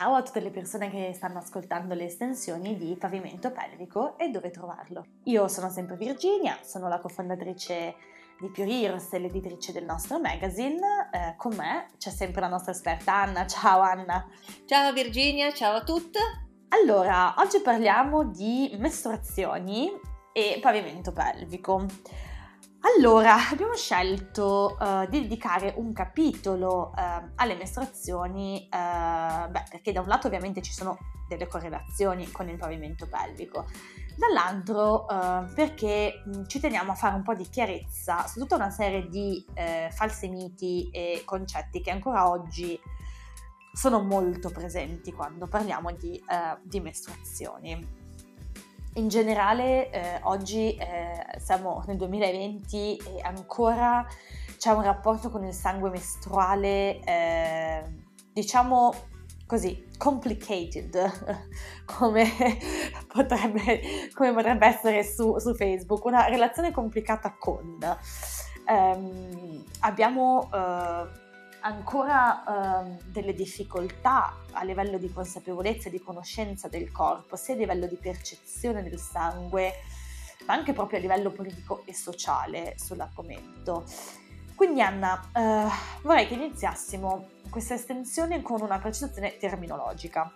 Ciao a tutte le persone che stanno ascoltando le estensioni di Pavimento Pelvico e dove trovarlo. Io sono sempre Virginia, sono la cofondatrice di Pure Heroes e l'editrice del nostro magazine. Eh, con me c'è sempre la nostra esperta Anna. Ciao Anna. Ciao Virginia, ciao a tutte. Allora, oggi parliamo di mestruazioni e pavimento pelvico. Allora, abbiamo scelto uh, di dedicare un capitolo uh, alle mestruazioni, uh, beh, perché da un lato ovviamente ci sono delle correlazioni con il pavimento pelvico, dall'altro perché mh, ci teniamo a fare un po' di chiarezza su tutta una serie di falsi miti e concetti che ancora oggi sono molto presenti quando parliamo di, di mestruazioni. In generale eh, oggi eh, siamo nel 2020 e ancora c'è un rapporto con il sangue mestruale, eh, diciamo così, complicated, come potrebbe, come potrebbe essere su, su, Facebook, una relazione complicata con. Um, abbiamo uh, ancora eh, delle difficoltà a livello di consapevolezza e di conoscenza del corpo, sia a livello di percezione del sangue, ma anche proprio a livello politico e sociale sull'argomento. Quindi Anna, eh, vorrei che iniziassimo questa estensione con una precisazione terminologica.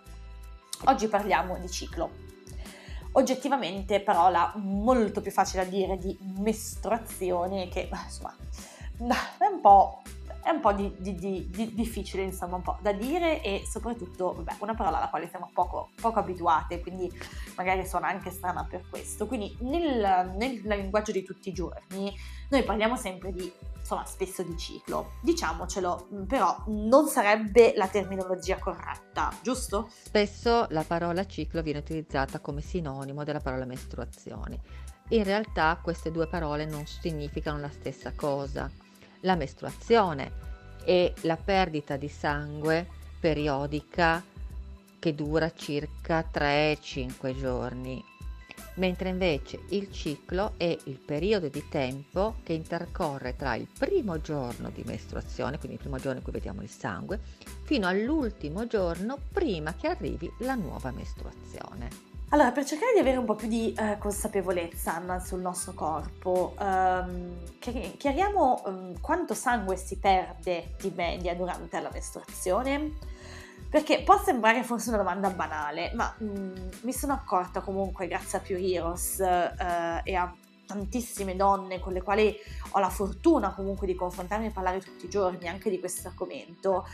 Oggi parliamo di ciclo. Oggettivamente parola molto più facile da dire di mestruazione che insomma è un po' è un po' di, di, di, difficile, insomma, un po' da dire e soprattutto, vabbè, una parola alla quale siamo poco, poco abituate, quindi magari suona anche strana per questo. Quindi nel, nel, linguaggio di tutti i giorni noi parliamo sempre di, insomma, spesso di ciclo. Diciamocelo, però non sarebbe la terminologia corretta, giusto? Spesso la parola ciclo viene utilizzata come sinonimo della parola mestruazione. In realtà queste due parole non significano la stessa cosa la mestruazione e la perdita di sangue periodica che dura circa 3-5 giorni, mentre invece il ciclo è il periodo di tempo che intercorre tra il primo giorno di mestruazione, quindi il primo giorno in cui vediamo il sangue, fino all'ultimo giorno prima che arrivi la nuova mestruazione. Allora, per cercare di avere un po' più di eh, consapevolezza Anna, sul nostro corpo, um, chiariamo um, quanto sangue si perde di media durante la mestruazione? Perché può sembrare forse una domanda banale, ma um, mi sono accorta comunque, grazie a Pure Heroes uh, e a tantissime donne con le quali ho la fortuna comunque di confrontarmi e parlare tutti i giorni anche di questo argomento,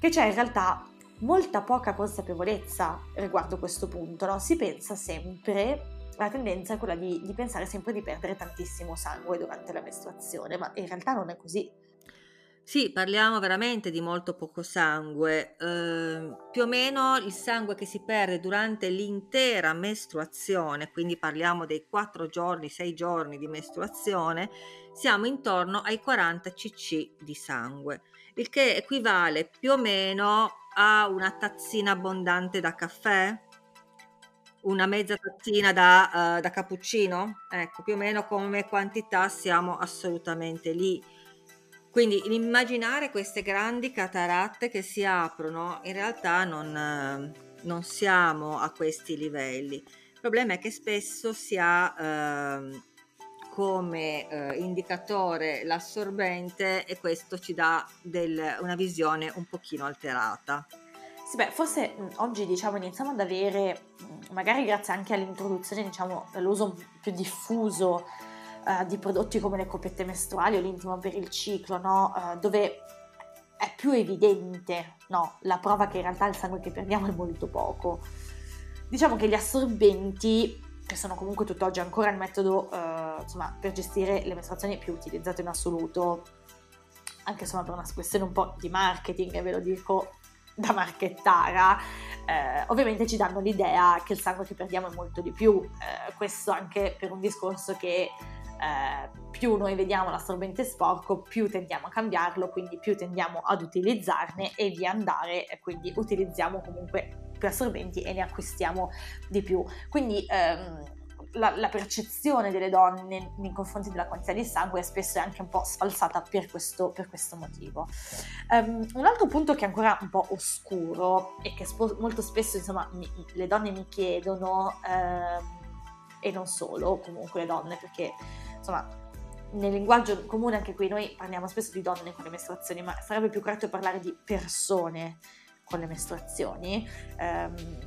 che c'è in realtà molta poca consapevolezza riguardo questo punto, no? si pensa sempre, la tendenza è quella di, di, pensare sempre di perdere tantissimo sangue durante la mestruazione, ma in realtà non è così. Sì, parliamo veramente di molto poco sangue, eh, più o meno il sangue che si perde durante l'intera mestruazione, quindi parliamo dei 4 giorni, 6 giorni di mestruazione, siamo intorno ai 40 cc di sangue, il che equivale più o meno ha una tazzina abbondante da caffè? Una mezza tazzina da, uh, da cappuccino? Ecco, più o meno come quantità siamo assolutamente lì. Quindi immaginare queste grandi cataratte che si aprono, in realtà non, non siamo a questi livelli. Il problema è che spesso si ha eh, come eh, indicatore l'assorbente e questo ci dà del, una visione un pochino alterata. Sì, beh, forse oggi diciamo iniziamo ad avere, magari grazie anche all'introduzione, diciamo, all'uso più diffuso uh, di prodotti come le coppette mestruali o l'intimo per il ciclo, no? Uh, dove è più evidente no? la prova che in realtà il sangue che perdiamo è molto poco. Diciamo che gli assorbenti che sono comunque tutt'oggi ancora il metodo eh, insomma, per gestire le mestruazioni più utilizzato in assoluto, anche insomma, per una questione un po' di marketing, ve lo dico da marchettara, eh, ovviamente ci danno l'idea che il sangue che perdiamo è molto di più, eh, questo anche per un discorso che eh, più noi vediamo l'assorbente sporco, più tendiamo a cambiarlo, quindi più tendiamo ad utilizzarne e via andare, quindi utilizziamo comunque più assorbenti e ne acquistiamo di più. Quindi ehm, la, la, percezione delle donne nei confronti della quantità di sangue spesso è anche un po' sfalsata per questo, per questo motivo. Um, un altro punto che è ancora un po' oscuro e che spo- molto spesso insomma, mi, le donne mi chiedono, um, e non solo, comunque le donne, perché insomma nel linguaggio comune anche qui noi parliamo spesso di donne con le mestruazioni, ma sarebbe più corretto parlare di persone con le mestruazioni. Um,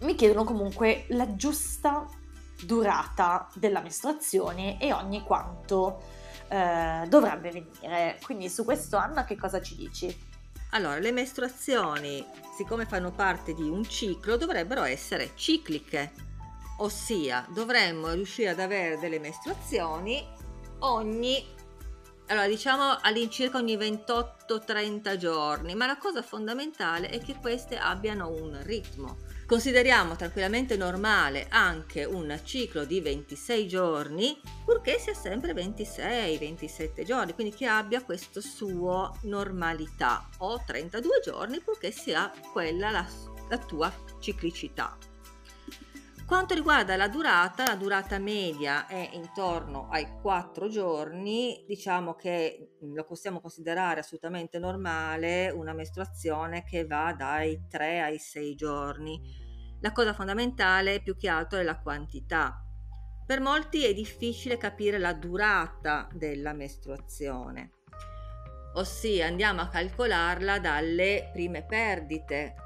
mi chiedono comunque la giusta durata della mestruazione e ogni quanto eh, dovrebbe venire. Quindi su questo Anna che cosa ci dici? Allora, le mestruazioni, siccome fanno parte di un ciclo, dovrebbero essere cicliche, ossia dovremmo riuscire ad avere delle mestruazioni ogni, allora diciamo all'incirca ogni 28-30 giorni, ma la cosa fondamentale è che queste abbiano un ritmo Consideriamo tranquillamente normale anche un ciclo di 26 giorni, purché sia sempre 26-27 giorni, quindi che abbia questa sua normalità, o 32 giorni, purché sia quella la, la tua ciclicità. Quanto riguarda la durata, la durata media è intorno ai 4 giorni, diciamo che lo possiamo considerare assolutamente normale una mestruazione che va dai 3 ai 6 giorni. La cosa fondamentale più che altro è la quantità. Per molti è difficile capire la durata della mestruazione, ossia andiamo a calcolarla dalle prime perdite.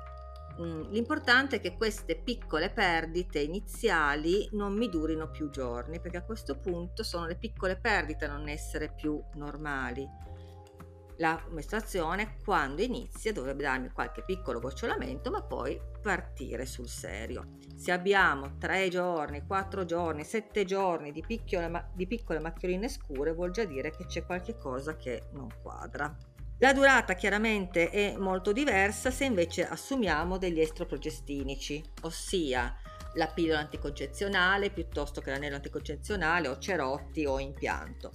Mm, l'importante è che queste piccole perdite iniziali non mi durino più giorni, perché a questo punto sono le piccole perdite a non essere più normali la mestruazione quando inizia dovrebbe darmi qualche piccolo gocciolamento ma poi partire sul serio. Se abbiamo 3 giorni, 4 giorni, 7 giorni di piccole, di piccole macchioline scure vuol già dire che c'è qualche cosa che non quadra. La durata chiaramente è molto diversa se invece assumiamo degli estroprogestinici, ossia la pillola anticoncezionale piuttosto che l'anello anticoncezionale o cerotti o impianto.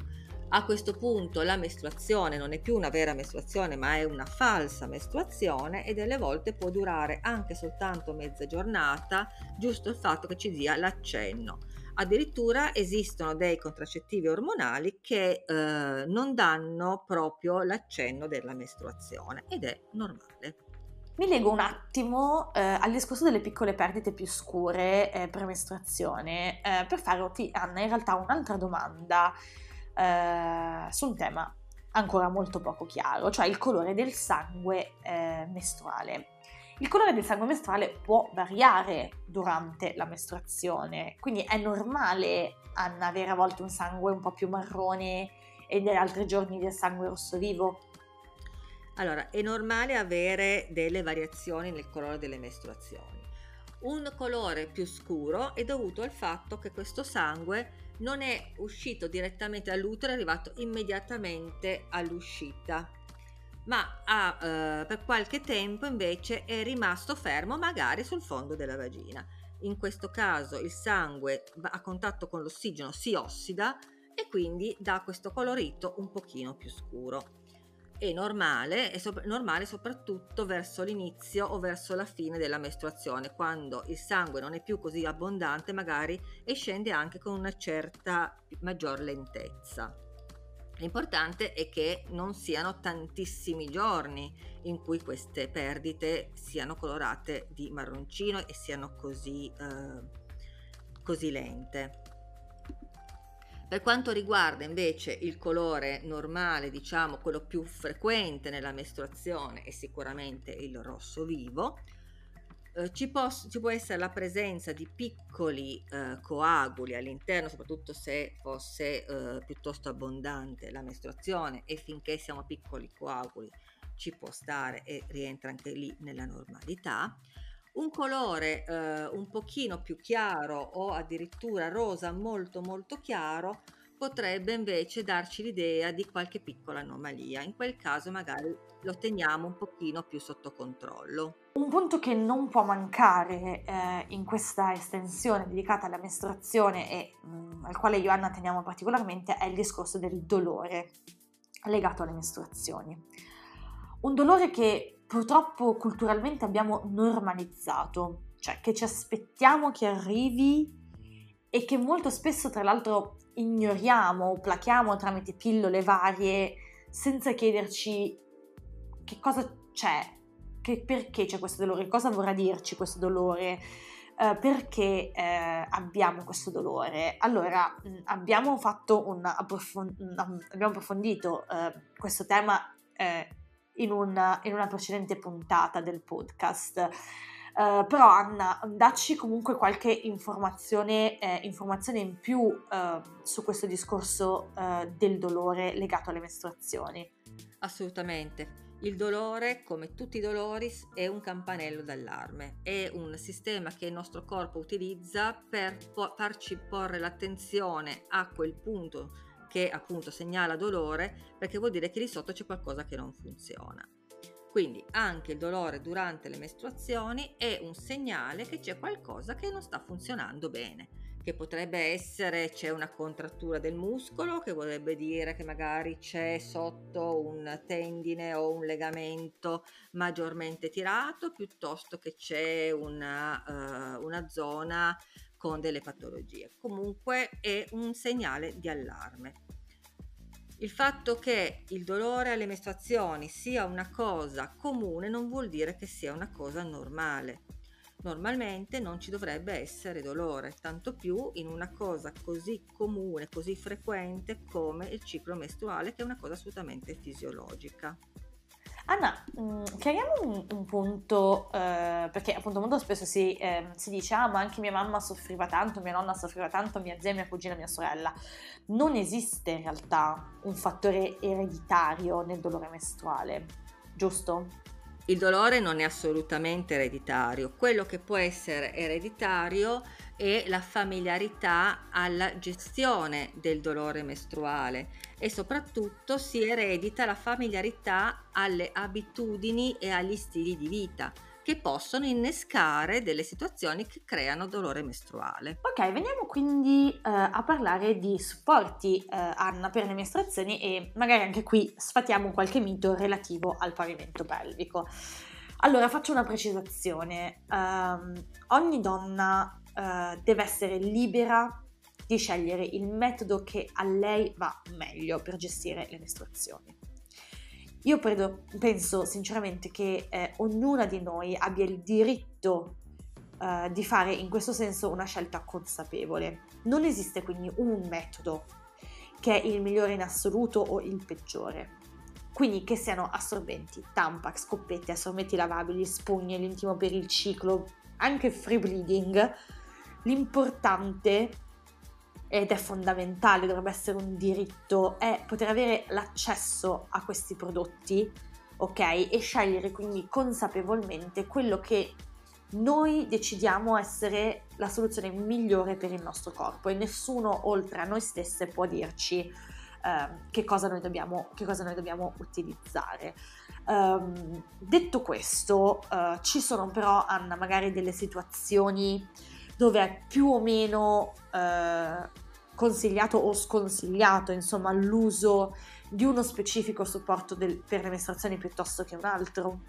A questo punto la mestruazione non è più una vera mestruazione, ma è una falsa mestruazione e delle volte può durare anche soltanto mezza giornata, giusto il fatto che ci dia l'accenno. Addirittura esistono dei contraccettivi ormonali che eh, non danno proprio l'accenno della mestruazione ed è normale. Mi leggo un attimo eh, al discorso delle piccole perdite più scure eh, per mestruazione eh, per farti, Anna, in realtà un'altra domanda eh, su un tema ancora molto poco chiaro, cioè il colore del sangue eh, mestruale. Il colore del sangue mestruale può variare durante la mestruazione, quindi è normale Anna avere a volte un sangue un po' più marrone e negli altri giorni del sangue rosso vivo. Allora, è normale avere delle variazioni nel colore delle mestruazioni. Un colore più scuro è dovuto al fatto che questo sangue non è uscito direttamente dall'utero, è arrivato immediatamente all'uscita, ma ha, eh, per qualche tempo invece è rimasto fermo magari sul fondo della vagina. In questo caso il sangue a contatto con l'ossigeno si ossida e quindi dà questo colorito un pochino più scuro è normale, è so- normale soprattutto verso l'inizio o verso la fine della mestruazione, quando il sangue non è più così abbondante magari e scende anche con una certa maggior lentezza. L'importante è che non siano tantissimi giorni in cui queste perdite siano colorate di marroncino e siano così, eh, così lente. Per quanto riguarda invece il colore normale, diciamo quello più frequente nella mestruazione, è sicuramente il rosso vivo. Eh, ci, poss- ci, può essere la presenza di piccoli eh, coaguli all'interno, soprattutto se fosse eh, piuttosto abbondante la mestruazione e finché siamo piccoli coaguli ci può stare e rientra anche lì nella normalità. Un colore un pochino più chiaro o addirittura rosa molto molto chiaro potrebbe invece darci l'idea di qualche piccola anomalia. In quel caso magari lo teniamo un pochino più sotto controllo. Un punto che non può mancare eh, in questa estensione dedicata alla mestruazione e mh, mm, al quale io e teniamo particolarmente è il discorso del dolore legato alle mestruazioni. Un dolore che purtroppo culturalmente abbiamo normalizzato, cioè che ci aspettiamo che arrivi e che molto spesso tra l'altro ignoriamo o plachiamo tramite pillole varie senza chiederci che cosa c'è, che perché c'è questo dolore, cosa vorrà dirci questo dolore, eh, perché eh, abbiamo questo dolore. Allora, mh, abbiamo fatto un, approfond- abbiamo approfondito eh, questo tema eh, in, un, in una precedente puntata del podcast. Uh, però Anna, dacci comunque qualche informazione, eh, informazione in più uh, su questo discorso uh, del dolore legato alle mestruazioni. Assolutamente. Il dolore, come tutti i dolori, è un campanello d'allarme, è un sistema che il nostro corpo utilizza per po- farci porre l'attenzione a quel punto che appunto segnala dolore, perché vuol dire che lì sotto c'è qualcosa che non funziona. Quindi anche il dolore durante le mestruazioni è un segnale che c'è qualcosa che non sta funzionando bene, che potrebbe essere c'è una contrattura del muscolo, che vorrebbe dire che magari c'è sotto un tendine o un legamento maggiormente tirato, piuttosto che c'è una, uh, una zona con delle patologie. Comunque è un segnale di allarme. Il fatto che il dolore alle mestruazioni sia una cosa comune non vuol dire che sia una cosa normale. Normalmente non ci dovrebbe essere dolore, tanto più in una cosa così comune, così frequente come il ciclo mestruale, che è una cosa assolutamente fisiologica. Anna, mh, mm, chiariamo un, un punto, eh, perché appunto molto spesso si, eh, si, dice, ah ma anche mia mamma soffriva tanto, mia nonna soffriva tanto, mia zia, mia cugina, mia sorella. Non esiste in realtà un fattore ereditario nel dolore mestruale, giusto? Il dolore non è assolutamente ereditario, quello che può essere ereditario è la familiarità alla gestione del dolore mestruale e soprattutto si eredita la familiarità alle abitudini e agli stili di vita che possono innescare delle situazioni che creano dolore mestruale. Ok, veniamo quindi uh, a parlare di supporti, uh, Anna, per le mestruazioni e magari anche qui sfatiamo qualche mito relativo al pavimento pelvico. Allora, faccio una precisazione. Um, ogni donna uh, deve essere libera di scegliere il metodo che a lei va meglio per gestire le mestruazioni. Io credo, penso sinceramente che eh, ognuna di noi abbia il diritto eh, di fare in questo senso una scelta consapevole. Non esiste quindi un metodo che è il migliore in assoluto o il peggiore. Quindi che siano assorbenti, tampax, scoppette, assorbenti lavabili, spugne, l'intimo per il ciclo, anche free bleeding, l'importante ed è fondamentale, dovrebbe essere un diritto, è poter avere l'accesso a questi prodotti, ok? E scegliere quindi consapevolmente quello che noi decidiamo essere la soluzione migliore per il nostro corpo e nessuno oltre a noi stesse può dirci eh, che, cosa noi dobbiamo, che cosa noi dobbiamo utilizzare. Um, detto questo, uh, ci sono però, Anna, magari delle situazioni dove è più o meno uh, consigliato o sconsigliato, insomma, l'uso di uno specifico supporto del, per le mestruazioni piuttosto che un altro?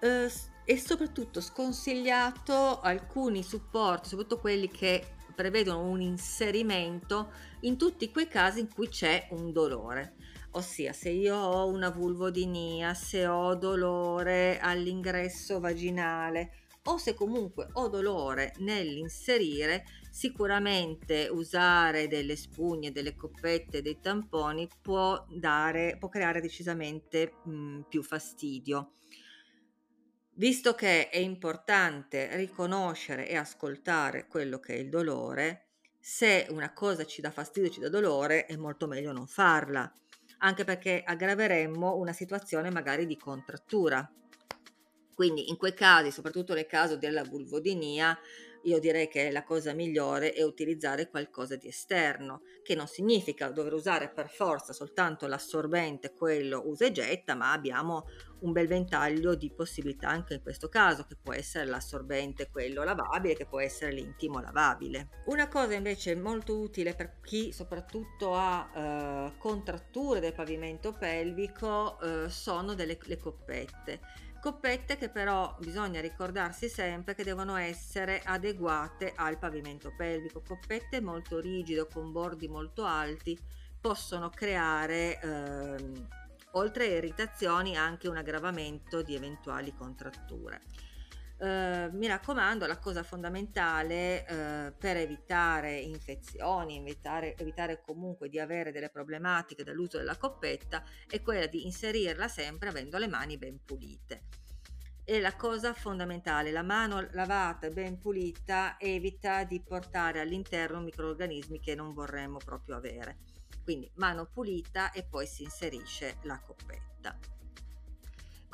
Uh, e soprattutto sconsigliato alcuni supporti, soprattutto quelli che prevedono un inserimento in tutti quei casi in cui c'è un dolore. Ossia, se io ho una vulvodinia, se ho dolore all'ingresso vaginale o se comunque ho dolore nell'inserire, Sicuramente usare delle spugne, delle coppette, dei tamponi può, dare, può creare decisamente mh, più fastidio. Visto che è importante riconoscere e ascoltare quello che è il dolore, se una cosa ci dà fastidio, ci dà dolore, è molto meglio non farla, anche perché aggraveremmo una situazione magari di contrattura. Quindi in quei casi, soprattutto nel caso della vulvodinia, io direi che la cosa migliore è utilizzare qualcosa di esterno, che non significa dover usare per forza soltanto l'assorbente, quello usa e getta, ma abbiamo un bel ventaglio di possibilità anche in questo caso, che può essere l'assorbente, quello lavabile, che può essere l'intimo lavabile. Una cosa invece molto utile per chi soprattutto ha eh, contratture del pavimento pelvico eh, sono delle le coppette. Coppette che però bisogna ricordarsi sempre che devono essere adeguate al pavimento pelvico. Coppette molto rigide con bordi molto alti possono creare ehm, oltre a irritazioni anche un aggravamento di eventuali contratture. Uh, mi raccomando, la cosa fondamentale uh, per evitare infezioni, evitare, evitare, comunque di avere delle problematiche dall'uso della coppetta è quella di inserirla sempre avendo le mani ben pulite. E la cosa fondamentale, la mano lavata e ben pulita evita di portare all'interno microorganismi che non vorremmo proprio avere. Quindi mano pulita e poi si inserisce la coppetta.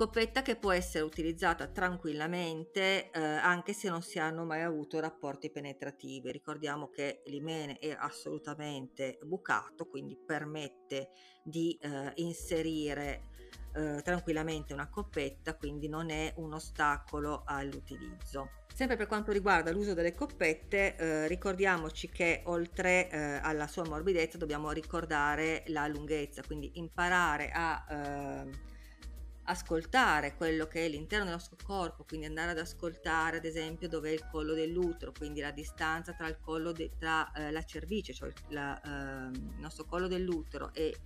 Coppetta che può essere utilizzata tranquillamente eh, anche se non si hanno mai avuto rapporti penetrativi. Ricordiamo che l'imene è assolutamente bucato, quindi permette di eh, inserire eh, tranquillamente una coppetta, quindi non è un ostacolo all'utilizzo. Sempre per quanto riguarda l'uso delle coppette, eh, ricordiamoci che oltre eh, alla sua morbidezza dobbiamo ricordare la lunghezza, quindi imparare a eh, ascoltare quello che è l'interno del nostro corpo, quindi andare ad ascoltare ad esempio dove è il collo dell'utero, quindi la distanza tra, il collo de- tra eh, la cervice, cioè la, ehm, il nostro collo dell'utero e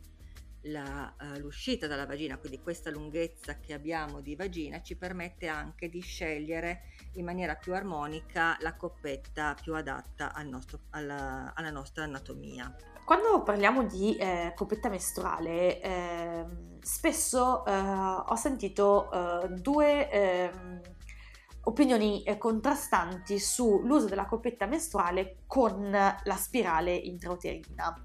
la, uh, l'uscita dalla vagina, quindi questa lunghezza che abbiamo di vagina, ci permette anche di scegliere in maniera più armonica la coppetta più adatta al nostro, alla, alla, nostra anatomia. Quando parliamo di eh, coppetta mestruale, eh, spesso eh, ho sentito eh, due ehm, opinioni eh, contrastanti sull'uso della coppetta mestruale con la spirale intrauterina.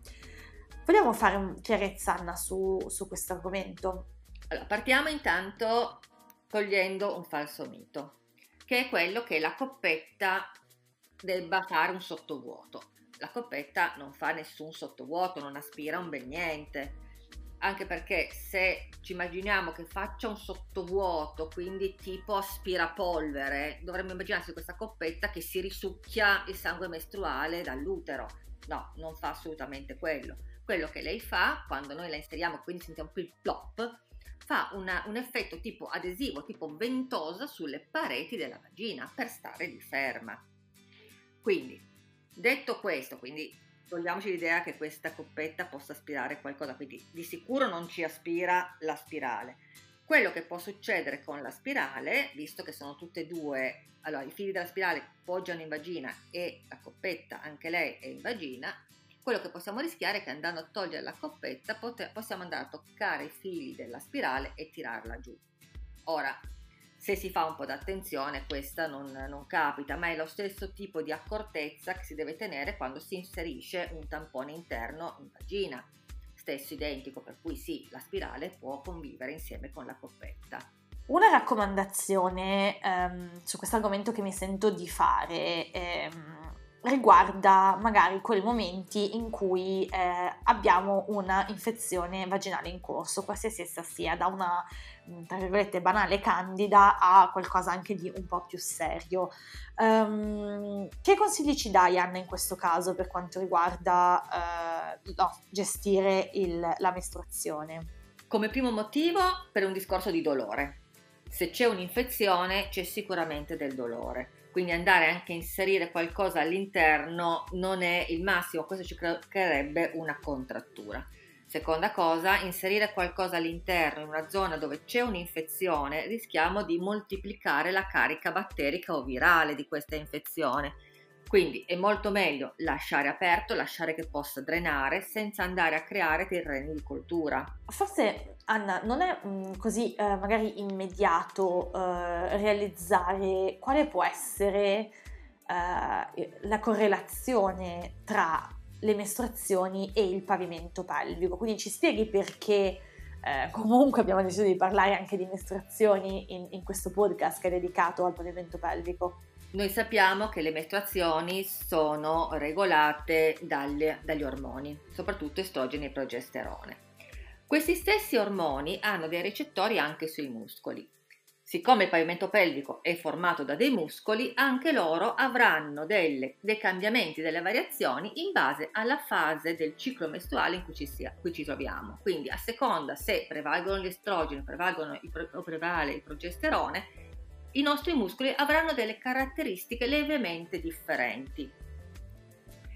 Vogliamo fare chiarezza, Anna, su, su questo argomento? Allora, partiamo intanto cogliendo un falso mito, che è quello che la coppetta debba fare un sottovuoto. La coppetta non fa nessun sottovuoto, non aspira un bel niente, anche perché se ci immaginiamo che faccia un sottovuoto, quindi tipo aspirapolvere, dovremmo immaginarsi questa coppetta che si risucchia il sangue mestruale dall'utero. No, non fa assolutamente quello quello che lei fa quando noi la inseriamo, quindi sentiamo qui il plop, fa una, un effetto tipo adesivo, tipo ventosa sulle pareti della vagina per stare lì ferma. Quindi, detto questo, quindi togliamoci l'idea che questa coppetta possa aspirare qualcosa, quindi di sicuro non ci aspira la spirale. Quello che può succedere con la spirale, visto che sono tutte e due, allora i fili della spirale poggiano in vagina e la coppetta anche lei è in vagina, quello che possiamo rischiare è che andando a togliere la coppetta pot- possiamo andare a toccare i fili della spirale e tirarla giù. Ora, se si fa un po' d'attenzione questa non, non, capita, ma è lo stesso tipo di accortezza che si deve tenere quando si inserisce un tampone interno in vagina. Stesso identico, per cui sì, la spirale può convivere insieme con la coppetta. Una raccomandazione ehm, su questo argomento che mi sento di fare ehm, riguarda magari quei momenti in cui eh, abbiamo una infezione vaginale in corso, qualsiasi essa sia, da una mm, tra virgolette banale candida a qualcosa anche di un po' più serio. Um, che consigli ci dai Anna in questo caso per quanto riguarda uh, no, gestire il, la mestruazione? Come primo motivo per un discorso di dolore. Se c'è un'infezione c'è sicuramente del dolore quindi andare anche a inserire qualcosa all'interno non è il massimo, questo ci creerebbe una contrattura. Seconda cosa, inserire qualcosa all'interno, in una zona dove c'è un'infezione, rischiamo di moltiplicare la carica batterica o virale di questa infezione. Quindi è molto meglio lasciare aperto, lasciare che possa drenare senza andare a creare terreni di coltura. Forse Anna, non è mh, mm, così eh, magari immediato eh, realizzare quale può essere eh, la correlazione tra le mestruazioni e il pavimento pelvico. Quindi ci spieghi perché eh, comunque abbiamo deciso di parlare anche di mestruazioni in, in questo podcast che è dedicato al pavimento pelvico. Noi sappiamo che le mestruazioni sono regolate dagli, dagli ormoni, soprattutto estrogeni e progesterone Questi stessi ormoni hanno dei recettori anche sui muscoli. Siccome il pavimento pelvico è formato da dei muscoli, anche loro avranno delle, dei cambiamenti, delle variazioni in base alla fase del ciclo mestruale in cui ci, sia, cui ci troviamo. Quindi a seconda se prevalgono gli estrogeni prevalgono il, o prevale il progesterone, i nostri muscoli avranno delle caratteristiche lievemente differenti.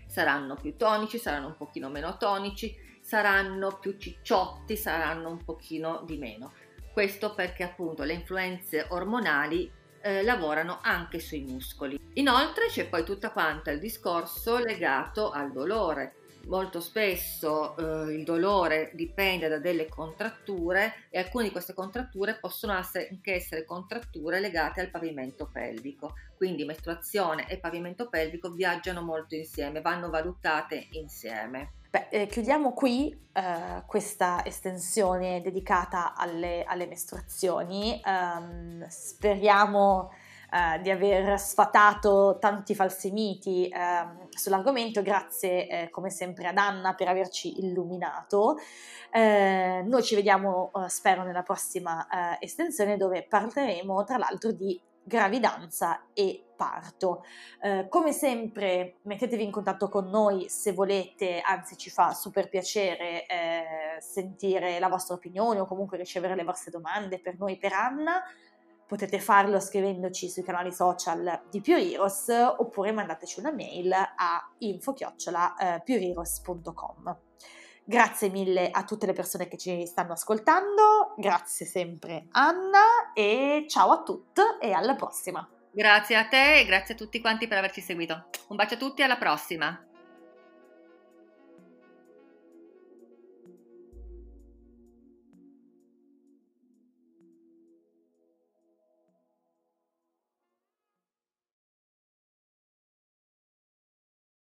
Saranno più tonici, saranno un pochino meno tonici, saranno più cicciotti, saranno un pochino di meno. Questo perché appunto le influenze ormonali eh, lavorano anche sui muscoli. Inoltre c'è poi tutta quanta il discorso legato al dolore. Molto spesso eh, il dolore dipende da delle contratture e alcune di queste contratture possono anche essere contratture legate al pavimento pelvico. Quindi mestruazione e pavimento pelvico viaggiano molto insieme, vanno valutate insieme. Beh, eh, chiudiamo qui eh, questa estensione dedicata alle, alle mestruazioni. Um, speriamo uh, di aver sfatato tanti falsi miti uh, sull'argomento. Grazie eh, come sempre ad Anna per averci illuminato. Eh, noi ci vediamo, spero, nella prossima estensione dove parleremo tra l'altro di gravidanza e parto. Eh, come sempre mettetevi in contatto con noi se volete, anzi ci fa super piacere eh, sentire la vostra opinione o comunque ricevere le vostre domande per noi, per Anna. Potete farlo scrivendoci sui canali social di Puriros oppure mandateci una mail a info-puriros.com. Grazie mille a tutte le persone che ci stanno ascoltando, grazie sempre Anna e ciao a tutti e alla prossima. Grazie a te e grazie a tutti quanti per averci seguito. Un bacio a tutti e alla prossima.